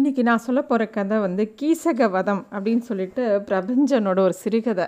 இன்றைக்கி நான் சொல்ல போகிற கதை வந்து கீசகவதம் அப்படின்னு சொல்லிட்டு பிரபஞ்சனோட ஒரு சிறுகதை.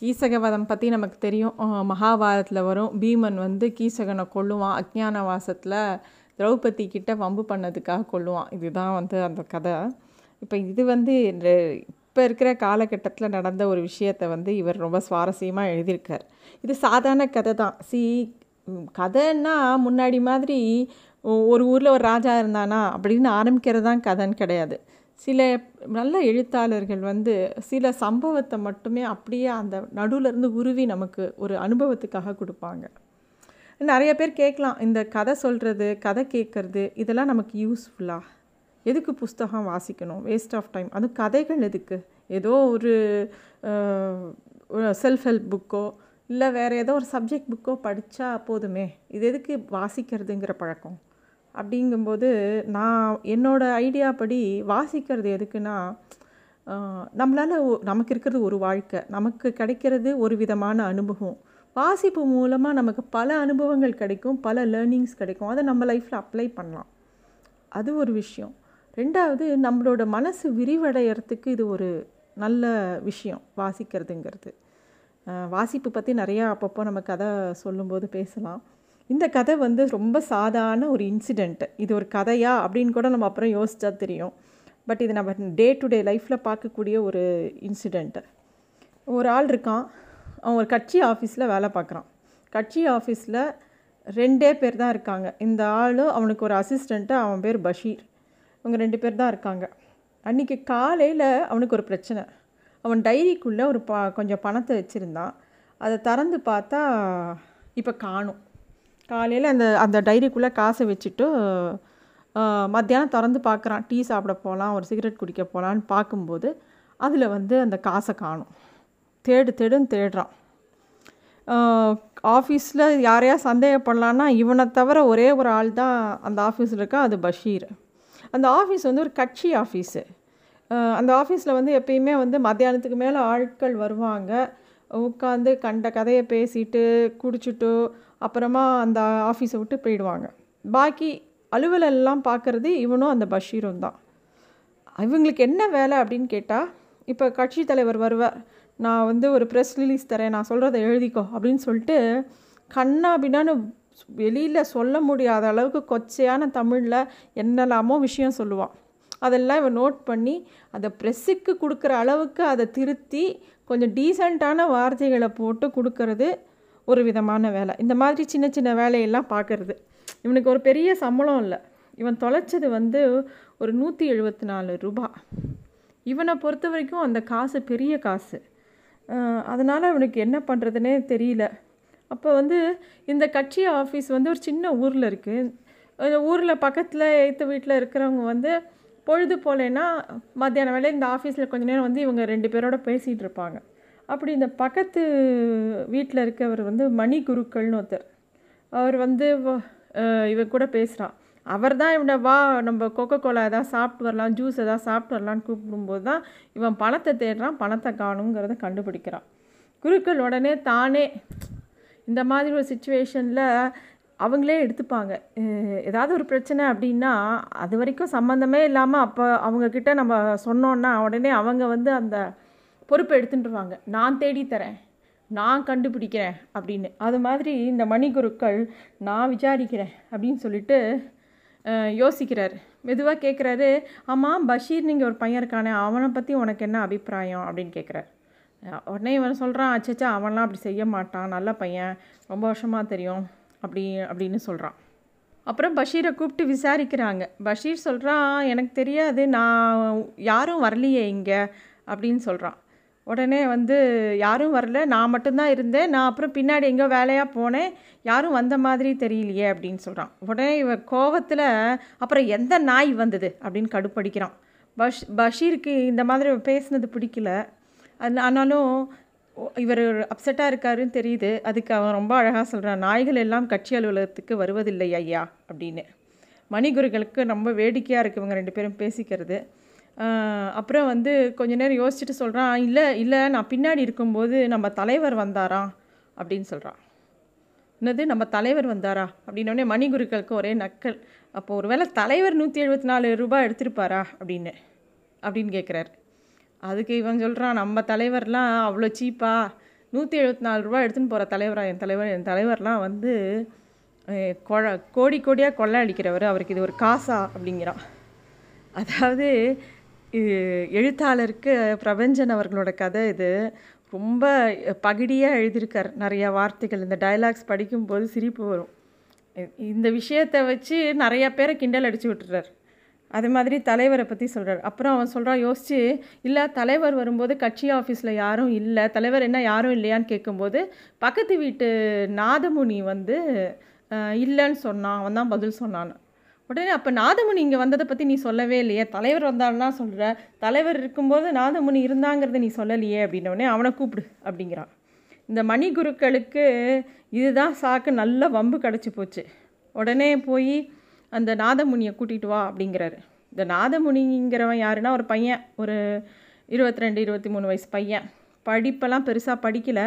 கீசகவதம் பற்றி நமக்கு தெரியும். மகாபாரதத்தில் வரும். பீமன் வந்து கீசகனை கொள்ளுவான் அஜ்ஞானவாசத்தில் திரௌபதி கிட்ட வம்பு பண்ணதுக்காக கொள்ளுவான் இதுதான் வந்து அந்த கதை. இப்போ இது வந்து இப்போ இருக்கிற காலகட்டத்தில் நடந்த ஒரு விஷயத்தை வந்து இவர் ரொம்ப சுவாரஸ்யமாக எழுதியிருக்கார். இது சாதாரண கதை தான் சி கதைன்னா முன்னாடி மாதிரி ஒரு ஊரில் ஒரு ராஜா இருந்தானா அப்படின்னு ஆரம்பிக்கிறது தான் கதைன்னு கிடையாது. சில நல்ல எழுத்தாளர்கள் வந்து சில சம்பவத்தை மட்டுமே அப்படியே அந்த நடுவிலேருந்து உருவி நமக்கு ஒரு அனுபவத்துக்காக கொடுப்பாங்க. நிறைய பேர் கேட்கலாம் இந்த கதை சொல்கிறது கதை கேட்குறது இதெல்லாம் நமக்கு யூஸ்ஃபுல்லாக எதுக்கு புஸ்தகம் வாசிக்கணும்? வேஸ்ட் ஆஃப் டைம் அதுவும் கதைகள் எதுக்கு? ஏதோ ஒரு செல்ஃப் ஹெல்ப் புக்கோ இல்லை வேறு ஏதோ ஒரு சப்ஜெக்ட் புக்கோ படித்தா போதுமே? இது எதுக்கு வாசிக்கிறதுங்கிற பழக்கம்? அப்படிங்கும்போது நான் என்னோடய ஐடியா படி வாசிக்கிறது எதுக்குன்னா நம்மளால் நமக்கு இருக்கிறது ஒரு வாழ்க்கை. நமக்கு கிடைக்கிறது ஒரு விதமான அனுபவம். வாசிப்பு மூலமாக நமக்கு பல அனுபவங்கள் கிடைக்கும் பல லேர்னிங்ஸ் கிடைக்கும். அதை நம்ம லைஃப்பில் அப்ளை பண்ணலாம். அது ஒரு விஷயம். ரெண்டாவது நம்மளோட மனசு விரிவடைகிறதுக்கு இது ஒரு நல்ல விஷயம் வாசிக்கிறதுங்கிறது. வாசிப்பு பற்றி நிறையா அப்பப்போ நம்ம கதை சொல்லும்போது பேசலாம். இந்த கதை வந்து ரொம்ப சாதாரண ஒரு இன்சிடெண்ட்டு இது ஒரு கதையா அப்படின்னு கூட நம்ம அப்புறம் யோசித்தா தெரியும். பட் இது நம்ம டே டு டே லைஃப்பில் பார்க்கக்கூடிய ஒரு இன்சிடெண்ட்டு ஒரு ஆள் இருக்கான். அவன் ஒரு கட்சி ஆஃபீஸில் வேலை பார்க்குறான். கட்சி ஆஃபீஸில் ரெண்டே பேர் தான் இருக்காங்க. இந்த ஆள் அவனுக்கு ஒரு அசிஸ்டண்ட்டு அவன் பேர் பஷீர். இவங்க ரெண்டு பேர் தான் இருக்காங்க. அன்றைக்கி காலையில் அவனுக்கு ஒரு பிரச்சனை. அவன் டைரிக்குள்ளே ஒரு ப கொஞ்சம் பணத்தை வச்சுருந்தான். அதை திறந்து பார்த்தா இப்போ காணும். காலையில் அந்த அந்த டைரிக்குள்ளே காசை வச்சுட்டு மத்தியானம் திறந்து பார்க்குறான். டீ சாப்பிட போகலாம் ஒரு சிகரெட் குடிக்க போகலான்னு பார்க்கும்போது அதில் வந்து அந்த காசை காணும். தேடு தேடுன்னு தேடுறான். ஆஃபீஸில் யாரையா சந்தேகப்படலான்னா இவனை தவிர ஒரே ஒரு ஆள் தான் அந்த ஆஃபீஸில் இருக்கா அது பஷீர். அந்த ஆஃபீஸ் வந்து ஒரு கட்சி ஆஃபீஸு. அந்த ஆஃபீஸில் வந்து எப்பயுமே வந்து மத்தியானத்துக்கு மேலே ஆட்கள் வருவாங்க. உட்காந்து கண்ட கதையை பேசிட்டு குடிச்சிட்டு அப்புறமா அந்த ஆஃபீஸை விட்டு போயிடுவாங்க. பாக்கி அலுவலெல்லாம் பார்க்குறது இவனும் அந்த பஷீரும் தான். இவங்களுக்கு என்ன வேலை அப்படின்னு கேட்டால் இப்போ கட்சி தலைவர் வருவார் நான் வந்து ஒரு ப்ரெஸ் ரிலீஸ் தரேன் நான் சொல்கிறத எழுதிக்கோ அப்படின்னு சொல்லிட்டு கண்ணா பின்னான்னு வெளியில் சொல்ல முடியாத அளவுக்கு கொச்சையான தமிழில் என்னெல்லாமோ விஷயம் சொல்லுவான். அதெல்லாம் இவன் நோட் பண்ணி அதை ப்ரெஸ்ஸுக்கு கொடுக்குற அளவுக்கு அதை திருத்தி கொஞ்சம் டீசெண்டான வார்த்தைகளை போட்டு கொடுக்கறது ஒரு விதமான வேலை. இந்த மாதிரி சின்ன சின்ன வேலையெல்லாம் பார்க்கறது. இவனுக்கு ஒரு பெரிய சம்பளம் இல்லை. இவன் தொலைச்சது வந்து ஒரு நூற்றி எழுபத்தி நாலு ரூபாய் இவனை பொறுத்த வரைக்கும் அந்த காசு பெரிய காசு. அதனால் இவனுக்கு என்ன பண்ணுறதுனே தெரியல. அப்போ வந்து இந்த கட்சி ஆஃபீஸ் வந்து ஒரு சின்ன ஊரில் இருக்குது ஊரில் பக்கத்தில் எய்த்த வீட்டில் இருக்கிறவங்க வந்து பொழுது போலேன்னா மத்தியான வேலை இந்த ஆஃபீஸில் கொஞ்ச நேரம் வந்து இவங்க ரெண்டு பேரோட பேசிகிட்டு இருப்பாங்க. அப்படி இந்த பக்கத்து வீட்டில் இருக்கவர் வந்து மணி குருக்கள்னு ஒருத்தர். அவர் வந்து இவ கூட பேசுகிறான் அவர் தான் இவனை வா நம்ம கொக்கோ கோலா எதாவது சாப்பிட்டு வரலாம் ஜூஸ் எதாவது சாப்பிட்டு வரலான்னு கூப்பிடும்போது தான் இவன் பணத்தை தேடுறான் பணத்தை காணுங்கிறத கண்டுபிடிக்கிறான். குருக்கள் உடனே தானே இந்த மாதிரி ஒரு சுச்சுவேஷனில் அவங்களே எடுத்துப்பாங்க. ஏதாவது ஒரு பிரச்சனை அப்படின்னா அது வரைக்கும் சம்மந்தமே இல்லாமல் அப்போ அவங்கக்கிட்ட நம்ம சொன்னோன்னா உடனே அவங்க வந்து அந்த பொறுப்பை எடுத்துட்டுருவாங்க. நான் தேடித்தரேன் நான் கண்டுபிடிக்கிறேன் அப்படின்னு. அது மாதிரி இந்த மணிகுருக்கள் நான் விசாரிக்கிறேன் அப்படின்னு சொல்லிட்டு யோசிக்கிறார். மெதுவாக கேட்குறாரு ஆமாம் பஷீர் நீங்கள் ஒரு பையன் இருக்கானே அவனை பற்றி உனக்கு என்ன அபிப்பிராயம்? அப்படின்னு கேட்குறாரு உடனே இவன் சொல்கிறான் அச்சச்சா அவன்லாம் அப்படி செய்ய மாட்டான். நல்ல பையன். ரொம்ப வருஷமாக தெரியும். அப்படி அப்படின்னு சொல்கிறான் அப்புறம் பஷீரை கூப்பிட்டு விசாரிக்கிறாங்க. பஷீர் சொல்கிறான் எனக்கு தெரியாது நான் யாரும் வரலையே இங்கே அப்படின்னு சொல்கிறான் உடனே வந்து யாரும் வரல நான் மட்டும்தான் இருந்தேன். நான் அப்புறம் பின்னாடி எங்கேயோ வேலையாக போனேன். யாரும் வந்த மாதிரி தெரியலையே அப்படின்னு சொல்கிறான் உடனே இவன் கோவத்தில் அப்புறம் எந்த நாய் வந்தது? அப்படின்னு கடுப்படிக்கிறான். பஷ் பஷீருக்கு இந்த மாதிரி பேசுனது பிடிக்கல. அது ஆனாலும் இவர் அப்செட்டாக இருக்காருன்னு தெரியுது. அதுக்கு அவன் ரொம்ப அழகாக சொல்கிறான் நாய்கள் எல்லாம் கட்சி அலுவலகத்துக்கு வருவதில்லை ஐயா அப்படின்னு. மணிகுருகளுக்கு ரொம்ப வேடிக்கையாக இருக்கு இவங்க ரெண்டு பேரும் பேசிக்கிறது. அப்புறம் வந்து கொஞ்ச நேரம் யோசிச்சுட்டு சொல்கிறான் இல்லை இல்லை நான் பின்னாடி இருக்கும்போது நம்ம தலைவர் வந்தாராம் அப்படின்னு சொல்கிறான் என்னது நம்ம தலைவர் வந்தாரா? அப்படின்னோடனே மணிகுருக்களுக்கு ஒரே நக்கல் அப்போது ஒரு வேளை தலைவர் நூற்றி எழுபத்தி நாலு ரூபாய் எடுத்திருப்பாரா? அப்படின்னு அப்படின்னு கேட்குறாரு அதுக்கு இவன் சொல்கிறான் நம்ம தலைவர்லாம் அவ்வளோ சீப்பா நூற்றி எழுபத்தி நாலு ரூபா எடுத்துன்னு போகிற தலைவரா என் தலைவர் என் தலைவர்லாம் வந்து கொழ கோடி கோடியாக கொள்ளை அடிக்கிறவர் அவருக்கு இது ஒரு காசா அப்படிங்கிறான். அதாவது இது எழுத்தாளருக்கு பிரபஞ்சன் அவர்களோட கதை இது. ரொம்ப பகிடியாக எழுதியிருக்கார் நிறையா வார்த்தைகள். இந்த டைலாக்ஸ் படிக்கும்போது சிரிப்பு வரும். இந்த விஷயத்தை வச்சு நிறைய பேரை கிண்டல் அடிச்சு விட்டுறார். அதே மாதிரி தலைவரை பற்றி சொல்கிறார் அப்புறம் அவன் சொல்கிறான் யோசிச்சு இல்லை தலைவர் வரும்போது கட்சி ஆஃபீஸில் யாரும் இல்லை. தலைவர் என்ன யாரும் இல்லையான்னு கேட்கும்போது பக்கத்து வீட்டு நாதமுனி வந்து இல்லைன்னு சொன்னான். அவன் தான் பதில் சொன்னான் உடனே அப்போ நாதமுனி இங்கே வந்ததை பற்றி நீ சொல்லவே இல்லையே. தலைவர் வந்தாருன்னா சொல்கிற தலைவர் இருக்கும்போது நாதமுனி இருந்தாங்கிறத நீ சொல்லலையே அப்படின்னோடனே அவனை கூப்பிடு அப்படிங்கிறான். இந்த மணி குருக்களுக்கு இதுதான் சாக்கு. நல்ல வம்பு கிடச்சி போச்சு. உடனே போய் அந்த நாதமுனியை கூட்டிகிட்டு வா அப்படிங்கிறாரு. இந்த நாதமுனிங்கிறவன் யாருன்னா ஒரு பையன் ஒரு இருபத்தி ரெண்டு இருபத்தி மூணு வயசு பையன். படிப்பெல்லாம் பெருசாக படிக்கல.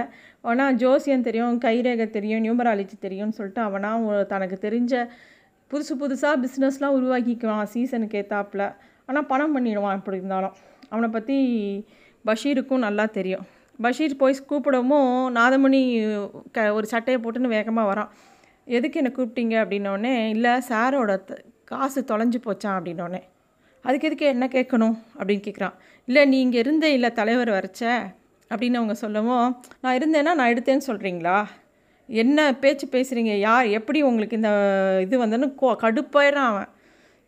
ஆனால் ஜோசியம் தெரியும் கைரேகை தெரியும் நியூமராலஜி தெரியும்னு சொல்லிட்டு அவனாக தனக்கு தெரிஞ்ச புதுசு புதுசாக பிஸ்னஸ்லாம் உருவாக்கிக்குவான் சீசனுக்கு ஏற்றாப்பில் ஆனால் பணம் பண்ணிடுவான் இப்படி இருந்தாலும். அவனை பற்றி பஷீருக்கும் நல்லா தெரியும். பஷீர் போய் கூப்பிடவும் நாதமணி க ஒரு சட்டையை போட்டுன்னு வேகமாக வரான். எதுக்கு என்னை கூப்பிட்டீங்க அப்படின்னோடனே இல்லை சாரோட காசு தொலைஞ்சு போச்சான் அப்படின்னோடனே. அதுக்கு எதுக்கு என்ன கேட்கணும்? அப்படின்னு கேட்குறான். இல்லை நீ இங்கே இருந்த இல்லை தலைவர் வரைச்ச? அப்படின்னு அவங்க சொல்லவும் நான் இருந்தேன்னா நான் எடுத்தேன்னு சொல்கிறீங்களா என்ன பேச்சு பேசுகிறீங்க யார்? எப்படி உங்களுக்கு இந்த இது வந்தேன்னு கோ கடுப்பாயிடுறான் அவன்.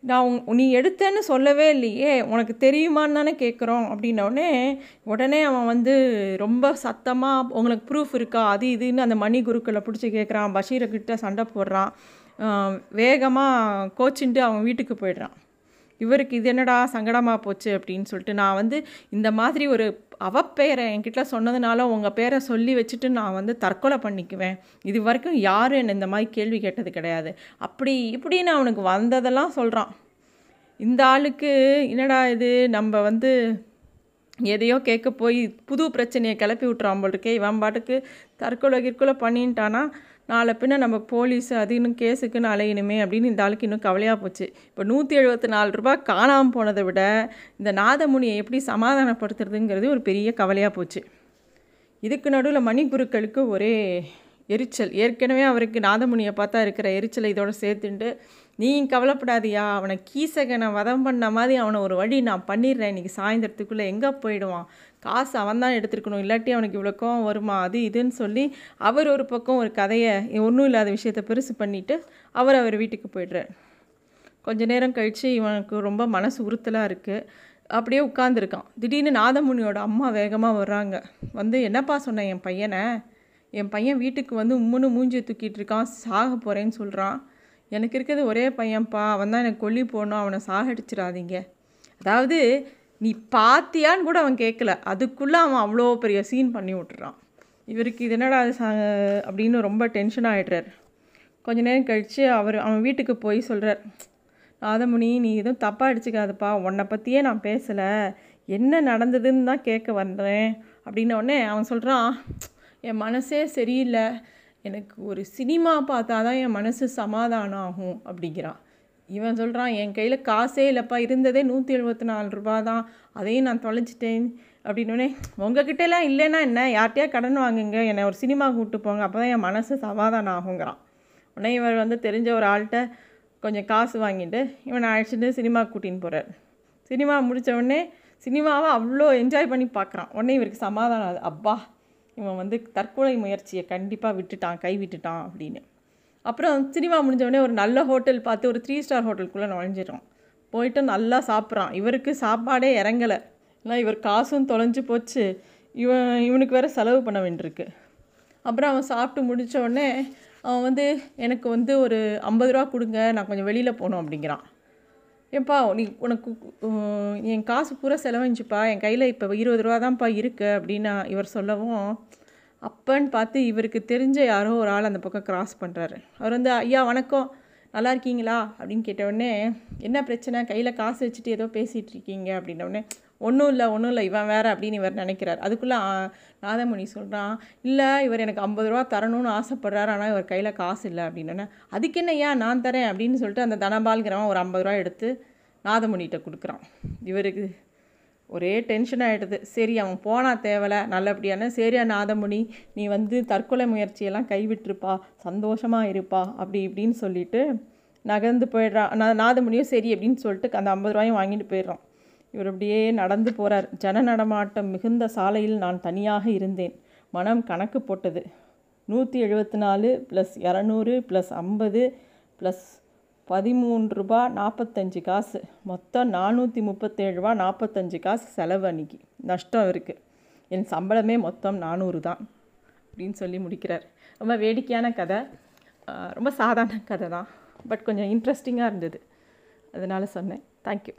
நான் உங் நீ எடுத்தேன்னு சொல்லவே இல்லையே உனக்கு தெரியுமான்னு தானே கேட்குறோம் அப்படின்னோடனே உடனே அவன் வந்து ரொம்ப சத்தமாக உங்களுக்கு ப்ரூஃப் இருக்கா? அது இதுன்னு அந்த மணி குருக்களை பிடிச்சி கேட்குறான் பஷீரை கிட்ட சண்டை போடுறான் வேகமாக கோச்சின்ட்டு அவன் வீட்டுக்கு போயிடுறான். இவருக்கு இது என்னடா சங்கடமாக போச்சு அப்படின்னு சொல்லிட்டு நான் வந்து இந்த மாதிரி ஒரு அவப்பெயரை என்கிட்ட சொன்னதுனால உங்கள் பேரை சொல்லி வச்சுட்டு நான் வந்து தற்கொலை பண்ணிக்குவேன். இது வரைக்கும் யாரும் என்னை இந்த மாதிரி கேள்வி கேட்டது கிடையாது. அப்படி இப்படின்னு அவனுக்கு வந்ததெல்லாம் சொல்கிறான் இந்த ஆளுக்கு என்னடா இது? நம்ம வந்து எதையோ கேட்க போய் புது பிரச்சனையை கிளப்பி விட்றான் போல் இருக்கே. இவன் பாட்டுக்கு தற்கொலை கிற்கொலை பண்ணிட்டான்னா நாளை பின்ன நம்ம போலீஸ் அது இன்னும் கேஸுக்குன்னு அலையணுமே அப்படின்னு இந்த ஆளுக்கு இன்னும் கவலையாக போச்சு. இப்போ நூற்றி எழுபத்தி நாலு ரூபாய் காணாமல் போனதை விட இந்த நாதமுனியை எப்படி சமாதானப்படுத்துறதுங்கிறது ஒரு பெரிய கவலையாக போச்சு. இதுக்கு நடுவில் மணிகுருக்களுக்கு ஒரே எரிச்சல். ஏற்கனவே அவருக்கு நாதமுனியை பார்த்தா இருக்கிற எரிச்சலை இதோட சேர்த்துட்டு நீ கவலைப்படாதியா அவனை கீசகனை வதம் பண்ண மாதிரி அவனை ஒரு வழி நான் பண்ணிடுறேன். இன்றைக்கி சாயந்தரத்துக்குள்ளே எங்கே போயிடுவான்? காசு அவன் தான் எடுத்துருக்கணும். இல்லாட்டி அவனுக்கு இவ்வளோ கோவம் வருமா? அது இதுன்னு சொல்லி அவர் ஒரு பக்கம் ஒரு கதையை ஒன்றும் இல்லாத விஷயத்தை பெருசு பண்ணிவிட்டு அவர் அவர் வீட்டுக்கு போயிடுறார். கொஞ்ச நேரம் கழித்து இவனுக்கு ரொம்ப மனசு உறுத்தலாக இருக்குது அப்படியே உட்காந்துருக்கான் திடீர்னு நாதமுனியோட அம்மா வேகமாக வர்றாங்க. வந்து என்னப்பா சொன்னேன் என் பையனை? என் பையன் வீட்டுக்கு வந்து உம்முன்னு மூஞ்சி தூக்கிட்டு இருக்கான். சாக போகிறேன்னு சொல்கிறான் எனக்கு இருக்கிறது ஒரே பையன்ப்பா அவன் தான் எனக்கு கொல்லி போடணும் அவனை சாகடிச்சிடாதீங்க. அதாவது நீ பாத்தியான்னு கூட அவன் கேட்கல. அதுக்குள்ளே அவன் அவ்வளோ பெரிய சீன் பண்ணி விட்டுறான். இவருக்கு இது என்னடா அப்படின்னு ரொம்ப டென்ஷன் ஆகிடுறார் கொஞ்ச நேரம் கழித்து அவர் அவன் வீட்டுக்கு போய் சொல்கிறார் நாதமுனி நீ எதுவும் தப்பாக அடிச்சுக்காதப்பா. உன்னை பற்றியே நான் பேசலை. என்ன நடந்ததுன்னு தான் கேட்க வந்தேன். அப்படின்ன உடனே அவன் சொல்கிறான் என் மனசே சரியில்லை. எனக்கு ஒரு சினிமா பார்த்தா தான் என் மனசு சமாதானம் ஆகும் அப்படிங்கிறான் இவன் சொல்கிறான் என் கையில் காசே இல்லைப்பா இருந்ததே நூற்றி எழுபத்தி நாலு ரூபா தான். அதையும் நான் தொலைச்சிட்டேன் அப்படின்னோடனே உங்ககிட்டலாம் இல்லைன்னா என்ன? யார்கிட்டயா கடன் வாங்குங்க? என்னை ஒரு சினிமா கூப்பிட்டு போங்க. அப்போ தான் என் மனசு சமாதானம் ஆகுங்கிறான். உடனே இவர் வந்து தெரிஞ்ச ஒரு ஆள்கிட்ட கொஞ்சம் காசு வாங்கிட்டு இவனை அழைச்சிட்டு சினிமா கூட்டின்னு போகிறார் சினிமா முடித்த உடனே சினிமாவை அவ்வளோ என்ஜாய் பண்ணி பார்க்குறான். உடனே இவருக்கு சமாதானம் ஆகுது. அப்பா இவன் வந்து தற்கொலை முயற்சியை கண்டிப்பாக விட்டுட்டான் கை விட்டுட்டான் அப்படின்னு. அப்புறம் சினிமா முடிஞ்சவொடனே ஒரு நல்ல ஹோட்டல் பார்த்து ஒரு த்ரீ ஸ்டார் ஹோட்டலுக்குள்ளே நுழைஞ்சிடும் போயிட்டு நல்லா சாப்பிட்றான். இவருக்கு சாப்பாடே இறங்கலை. ஏன்னா இவர் காசும் தொலைஞ்சு போச்சு. இவன் இவனுக்கு வேறு செலவு பண்ண வேண்டியிருக்கு. அப்புறம் அவன் சாப்பிட்டு முடித்த உடனே அவன் வந்து எனக்கு வந்து ஒரு ஐம்பது ரூபா கொடுங்க. நான் கொஞ்சம் வெளியில் போகணும் அப்படிங்கிறான். ஏப்பா நீ உனக்கு என் காசு பூரா செலவழிஞ்சுப்பா. என் கையில் இப்போ இருபது ரூபா தான்ப்பா இருக்கு அப்படின்னு இவர் சொல்லவும் அப்பன்னு பார்த்து இவருக்கு தெரிஞ்ச யாரோ ஒரு ஆள் அந்த பக்கம் கிராஸ் பண்ணுறாரு அவர் வந்து ஐயா வணக்கம். நல்லா இருக்கீங்களா? அப்படின்னு கேட்ட உடனே என்ன பிரச்சனை? கையில் காசு வச்சுட்டு ஏதோ பேசிகிட்டு இருக்கீங்க. அப்படின்ன உடனே ஒன்றும் இல்லை ஒன்றும் இல்லை இவன் வேறு அப்படின்னு இவர் நினைக்கிறார். அதுக்குள்ளே நாதமணி சொல்கிறான் இல்லை இவர் எனக்கு ஐம்பது ரூபா தரணும்னு ஆசைப்பட்றாரு ஆனால் இவர் கையில் காசு இல்லை அப்படின்னு அதுக்கு என்ன ஏன் நான் தரேன் அப்படின்னு சொல்லிட்டு அந்த தனபால்கிறவன் ஒரு ஐம்பது ரூபா எடுத்து நாதமுனிகிட்ட கொடுக்குறான். இவருக்கு ஒரே டென்ஷன் ஆகிடுது சரி அவன் போனால் தேவலை நல்லபடியான சரியா நாதமுனி நீ வந்து தற்கொலை முயற்சியெல்லாம் கைவிட்டுருப்பா சந்தோஷமாக இருப்பா அப்படி இப்படின்னு சொல்லிட்டு நகர்ந்து போயிடுறான் நான் நாதமுனியும் சரி அப்படின்னு சொல்லிட்டு அந்த ஐம்பது ரூபாயும் வாங்கிட்டு போயிடுறான். இவர் அப்படியே நடந்து போகிறார் ஜன நடமாட்டம் மிகுந்த சாலையில் நான் தனியாக இருந்தேன். மனம் கணக்கு போட்டது. நூற்றி எழுபத்தி நாலு ப்ளஸ் இரநூறு ப்ளஸ் ஐம்பது ப்ளஸ் பதிமூன்று ரூபா நாற்பத்தஞ்சு காசு. மொத்தம் நானூற்றி முப்பத்தேழு ரூபா நாற்பத்தஞ்சு காசு செலவு அன்னைக்கு. நஷ்டம் இருக்குது என் சம்பளமே மொத்தம் நானூறு தான் அப்படின்னு சொல்லி முடிக்கிறார். ரொம்ப வேடிக்கையான கதை. ரொம்ப சாதாரண கதை தான். பட் கொஞ்சம் இன்ட்ரெஸ்டிங்காக இருந்தது. அதனால் சொன்னேன். தேங்க்யூ